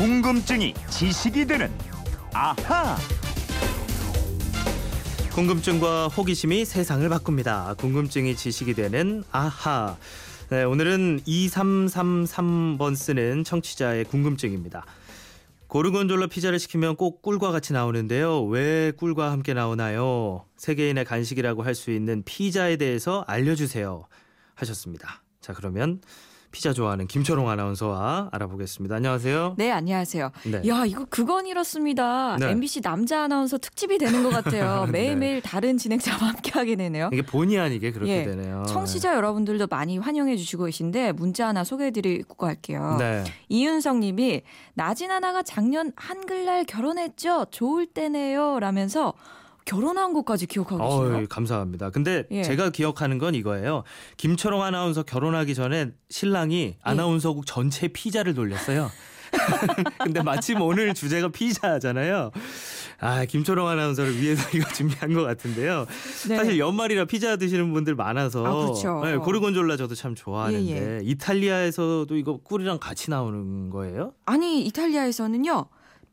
궁금증이 지식이 되는 아하. 궁금증과 호기심이 세상을 바꿉니다. 궁금증이 지식이 되는 아하. 네, 오늘은 2333번 쓰는 청취자의 궁금증입니다. 고르곤졸라 피자를 시키면 꼭 꿀과 같이 나오는데요. 왜 꿀과 함께 나오나요? 세계인의 간식이라고 할 수 있는 피자에 대해서 알려주세요. 하셨습니다. 자, 그러면 피자 좋아하는 김초롱 아나운서와 알아보겠습니다. 안녕하세요. 네, 안녕하세요. 네. 야, 이거 그건 이렇습니다. 네. MBC 남자 아나운서 특집이 되는 것 같아요. 네. 매일매일 다른 진행자와 함께 하게 되네요. 이게 본의 아니게 그렇게 예, 되네요. 청취자 여러분들도 많이 환영해 주시고 계신데 문자 하나 소개해 드리고 갈게요. 네. 이윤성 님이 나진 하나가 작년 한글날 결혼했죠. 좋을 때네요. 라면서 결혼한 것까지 기억하고 계시네요. 어이, 감사합니다. 근데 예. 제가 기억하는 건 이거예요. 김초롱 아나운서 결혼하기 전에 신랑이 아나운서국 전체 피자를 돌렸어요. 근데 마침 오늘 주제가 피자잖아요. 아, 김초롱 아나운서를 위해서 이거 준비한 것 같은데요. 네. 사실 연말이라 피자 드시는 분들 많아서 아, 그렇죠. 네, 고르곤졸라 저도 참 좋아하는데 예, 예. 이탈리아에서도 이거 꿀이랑 같이 나오는 거예요? 아니 이탈리아에서는요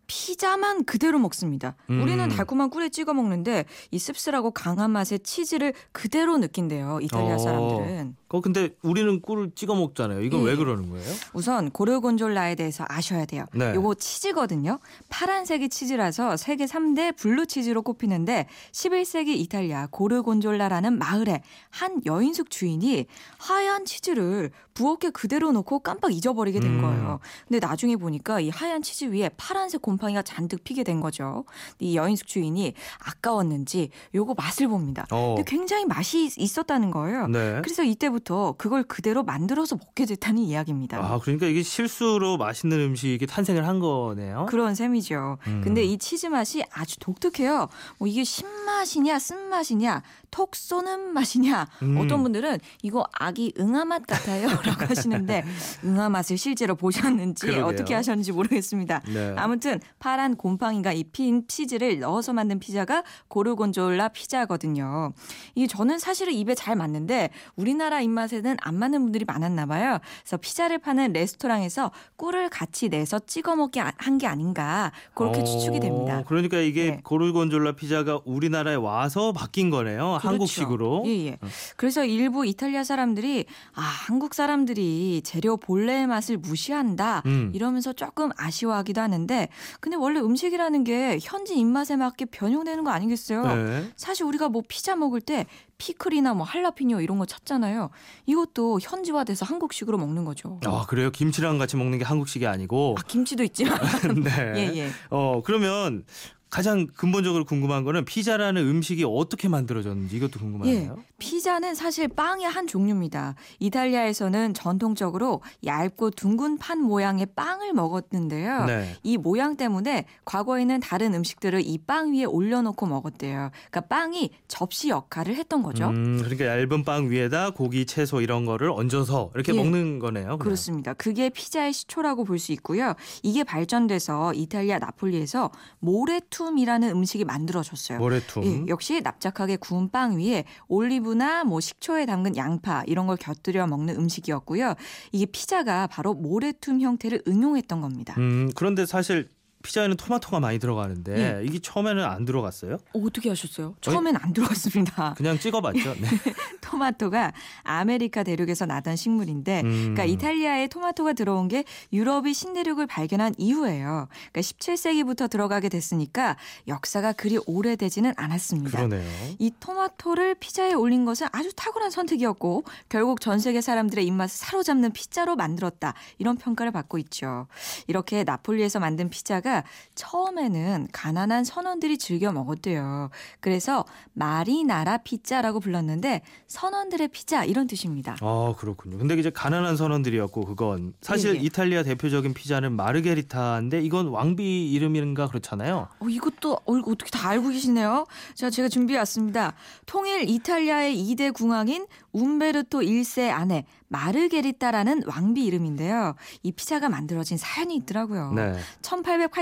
피자만 그대로 먹습니다. 음. 우리는 달콤한 꿀에 찍어 먹는데 이 씁쓸하고 강한 맛의 치즈를 그대로 느낀대요. 이탈리아 어. 사람들은. 어, 근데 우리는 꿀을 찍어 먹잖아요. 이건 예. 왜 그러는 거예요? 우선 고르곤졸라에 대해서 아셔야 돼요. 네. 요거 치즈거든요. 파란색이 치즈라서 세계 3대 블루 치즈로 꼽히는데 11세기 이탈리아 고르곤졸라라는 마을에 한 여인숙 주인이 하얀 치즈를 부엌에 그대로 놓고 깜빡 잊어버리게 된 음. 거예요. 근데 나중에 보니까 이 하얀 치즈 위에 파란색 곰팡이가 잔뜩 피게 된 거죠. 이 여인숙 주인이 아까웠는지 요거 맛을 봅니다. 어. 근데 굉장히 맛이 있었다는 거예요. 네. 그래서 이때부터 그걸 그대로 만들어서 먹게 됐다는 이야기입니다. 아, 그러니까 이게 실수로 맛있는 음식이 탄생을 한 거네요. 그런 셈이죠. 음. 근데 이 치즈 맛이 아주 독특해요. 뭐 이게 신맛이냐 쓴맛이냐 톡 쏘는 맛이냐 음. 어떤 분들은 이거 아기 응아 맛 같아요 라고 하시는데 응아 맛을 실제로 보셨는지 그러게요. 어떻게 하셨는지 모르겠습니다. 네. 아무튼 파란 곰팡이가 입힌 치즈를 넣어서 만든 피자가 고르곤졸라 피자거든요. 이게 저는 사실은 입에 잘 맞는데 우리나라 입맛에는 안 맞는 분들이 많았나 봐요. 그래서 피자를 파는 레스토랑에서 꿀을 같이 내서 찍어 먹게 한 게 아닌가 그렇게 어, 추측이 됩니다. 그러니까 이게 네. 고르곤졸라 피자가 우리나라에 와서 바뀐 거네요. 그렇죠. 한국식으로. 예, 예. 그래서 일부 이탈리아 사람들이 아, 한국 사람들이 재료 본래의 맛을 무시한다. 음. 이러면서 조금 아쉬워하기도 하는데 근데 원래 음식이라는 게 현지 입맛에 맞게 변형되는 거 아니겠어요? 네. 사실 우리가 뭐 피자 먹을 때 피클이나 뭐 할라피뇨 이런 거 찾잖아요. 이것도 현지화돼서 한국식으로 먹는 거죠. 아, 그래요? 김치랑 같이 먹는 게 한국식이 아니고. 아, 김치도 있지만. 네. 예, 예. 어, 그러면 가장 근본적으로 궁금한 거는 피자라는 음식이 어떻게 만들어졌는지 이것도 예. 궁금하네요. 피자는 사실 빵의 한 종류입니다. 이탈리아에서는 전통적으로 얇고 둥근 판 모양의 빵을 먹었는데요. 네. 이 모양 때문에 과거에는 다른 음식들을 이 빵 위에 올려놓고 먹었대요. 그러니까 빵이 접시 역할을 했던 거죠. 음, 그러니까 얇은 빵 위에다 고기, 채소 이런 거를 얹어서 이렇게 예. 먹는 거네요. 그냥. 그렇습니다. 그게 피자의 시초라고 볼 수 있고요. 이게 발전돼서 이탈리아 나폴리에서 모 레툼이라는 음식이 만들어졌어요. 모래툼. 예, 역시 납작하게 구운 빵 위에 올리브나 뭐 식초에 담근 양파 이런 걸 곁들여 먹는 음식이었고요. 이게 피자가 바로 모래툼 형태를 응용했던 겁니다. 음, 그런데 사실 피자에는 토마토가 많이 들어가는데 예. 이게 처음에는 안 들어갔어요? 어, 어떻게 하셨어요? 처음엔 안 들어갔습니다. 그냥 찍어봤죠. 네. 토마토가 아메리카 대륙에서 나던 식물인데, 음. 그러니까 이탈리아에 토마토가 들어온 게 유럽이 신대륙을 발견한 이후예요. 그러니까 17세기부터 들어가게 됐으니까 역사가 그리 오래되지는 않았습니다. 그러네요. 이 토마토를 피자에 올린 것은 아주 탁월한 선택이었고 결국 전 세계 사람들의 입맛을 사로잡는 피자로 만들었다 이런 평가를 받고 있죠. 이렇게 나폴리에서 만든 피자가 처음에는 가난한 선원들이 즐겨 먹었대요. 그래서 마리나라 피자라고 불렀는데 선원들의 피자 이런 뜻입니다. 아 그렇군요. 근데 이제 가난한 선원들이었고 그건 사실 예, 예. 이탈리아 대표적인 피자는 마르게리타인데 이건 왕비 이름인가 그렇잖아요. 어, 이것도 어, 어떻게 다 알고 계시네요. 자, 제가 준비해 왔습니다. 통일 이탈리아의 2대 궁왕인 움베르토 1세 아내 마르게리따라는 왕비 이름인데요. 이 피자가 만들어진 사연이 있더라고요. 네.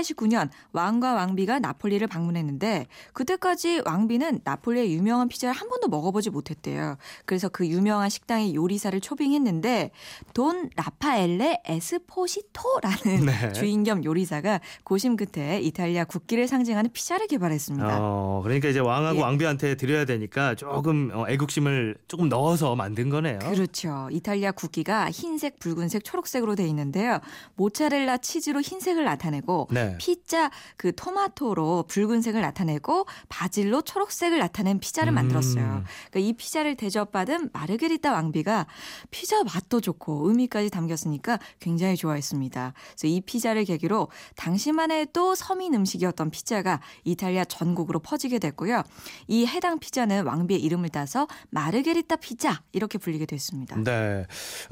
1889년 왕과 왕비가 나폴리를 방문했는데 그때까지 왕비는 나폴리의 유명한 피자를 한 번도 먹어보지 못했대요. 그래서 그 유명한 식당의 요리사를 초빙했는데 돈 라파엘레 에스포시토라는 네. 주인 겸 요리사가 고심 끝에 이탈리아 국기를 상징하는 피자를 개발했습니다. 어, 그러니까 이제 왕하고 예. 왕비한테 드려야 되니까 조금 어, 애국심을 조금 넣어서 만든 거네요. 그렇죠. 이탈리아 국기가 흰색, 붉은색, 초록색으로 돼 있는데요. 모짜렐라 치즈로 흰색을 나타내고 네. 피자 그 토마토로 붉은색을 나타내고 바질로 초록색을 나타낸 피자를 음. 만들었어요. 그러니까 이 피자를 대접받은 마르게리타 왕비가 피자 맛도 좋고 의미까지 담겼으니까 굉장히 좋아했습니다. 그래서 이 피자를 계기로 당시만 해도 서민 음식이었던 피자가 이탈리아 전국으로 퍼지게 됐고요. 이 해당 피자는 왕비의 이름을 따서 마르게리타 피자 이렇게 불리게 됐습니다. 네.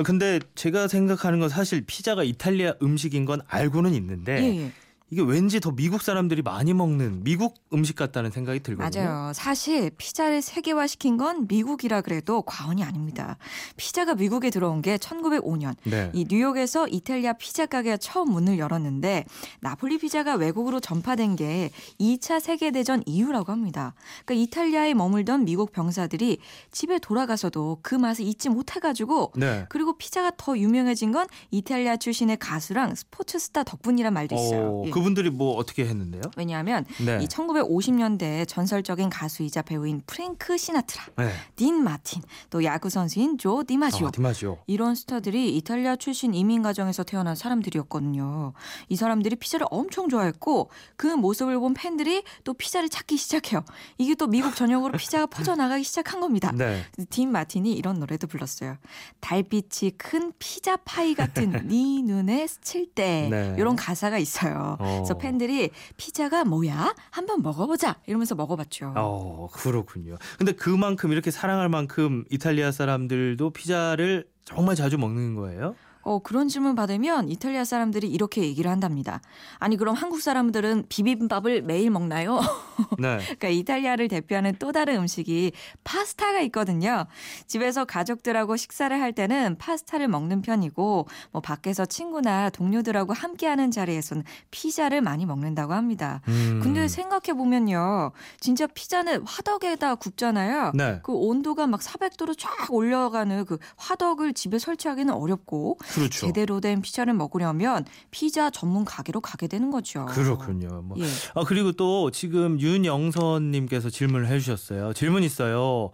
근데 제가 생각하는 건 사실 피자가 이탈리아 음식인 건 알고는 있는데 예, 예. 이게 왠지 더 미국 사람들이 많이 먹는 미국 음식 같다는 생각이 들거든요. 맞아요. 사실 피자를 세계화시킨 건 미국이라 그래도 과언이 아닙니다. 피자가 미국에 들어온 게 1905년 네. 이 뉴욕에서 이탈리아 피자 가게가 처음 문을 열었는데 나폴리 피자가 외국으로 전파된 게 2차 세계 대전 이후라고 합니다. 그러니까 이탈리아에 머물던 미국 병사들이 집에 돌아가서도 그 맛을 잊지 못해 가지고 네. 그리고 피자가 더 유명해진 건 이탈리아 출신의 가수랑 스포츠 스타 덕분이란 말도 있어요. 어, 예. 그분들이 뭐 어떻게 했는데요? 왜냐하면 네. 이 1950년대 전설적인 가수이자 배우인 프랭크 시나트라, 네. 딘 마틴, 또 야구 선수인 조 디마지오 아, 디마지오. 이런 스타들이 이탈리아 출신 이민 가정에서 태어난 사람들이었거든요. 이 사람들이 피자를 엄청 좋아했고 그 모습을 본 팬들이 또 피자를 찾기 시작해요. 이게 또 미국 전역으로 피자가 퍼져나가기 시작한 겁니다. 네. 딘 마틴이 이런 노래도 불렀어요. 달빛이 큰 피자 파이 같은 네 눈에 스칠 때 네. 이런 가사가 있어요. 어. 그래서 팬들이 피자가 뭐야? 한번 먹어보자 이러면서 먹어봤죠. 어, 그렇군요. 근데 그만큼 이렇게 사랑할 만큼 이탈리아 사람들도 피자를 정말 자주 먹는 거예요? 어, 그런 질문 받으면 이탈리아 사람들이 이렇게 얘기를 한답니다. 아니 그럼 한국 사람들은 비빔밥을 매일 먹나요? 네. 그러니까 이탈리아를 대표하는 또 다른 음식이 파스타가 있거든요. 집에서 가족들하고 식사를 할 때는 파스타를 먹는 편이고 뭐 밖에서 친구나 동료들하고 함께하는 자리에서는 피자를 많이 먹는다고 합니다. 음. 근데 생각해 보면요. 진짜 피자는 화덕에다 굽잖아요. 네. 그 온도가 막 400도로 쫙 올려가는 그 화덕을 집에 설치하기는 어렵고 그렇죠. 제대로 된 피자를 먹으려면 피자 전문 가게로 가게 되는 거죠. 그렇군요. 뭐. 예. 아 그리고 또 지금 윤영선님께서 질문을 해주셨어요. 질문 있어요.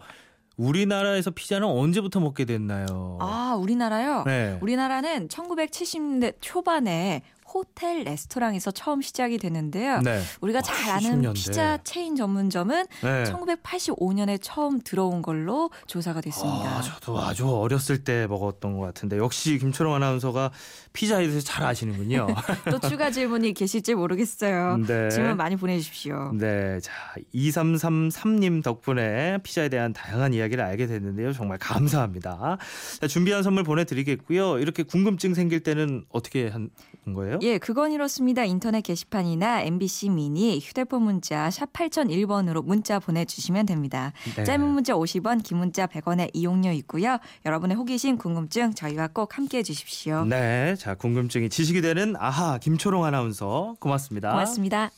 우리나라에서 피자는 언제부터 먹게 됐나요? 아, 우리나라요? 네. 우리나라는 1970년대 초반에 호텔 레스토랑에서 처음 시작이 됐는데요. 네. 우리가 잘 아는 70년대. 피자 체인 전문점은 네. 1985년에 처음 들어온 걸로 조사가 됐습니다. 아, 저도 아주 어렸을 때 먹었던 것 같은데 역시 김초롱 아나운서가 피자에 대해서 잘 아시는군요. 또 추가 질문이 계실지 모르겠어요. 네. 질문 많이 보내주십시오. 네, 자 2333님 덕분에 피자에 대한 다양한 이야기를 알게 됐는데요. 정말 감사합니다. 자, 준비한 선물 보내드리겠고요. 이렇게 궁금증 생길 때는 어떻게 하는 거예요? 예, 그건 이렇습니다. 인터넷 게시판이나 MBC 미니 휴대폰 문자 샵 8001번으로 문자 보내주시면 됩니다. 네. 짧은 문자 50원, 긴 문자 100원의 이용료 있고요. 여러분의 호기심, 궁금증 저희와 꼭 함께해 주십시오. 네, 자 궁금증이 지식이 되는 아하 김초롱 아나운서 고맙습니다. 고맙습니다.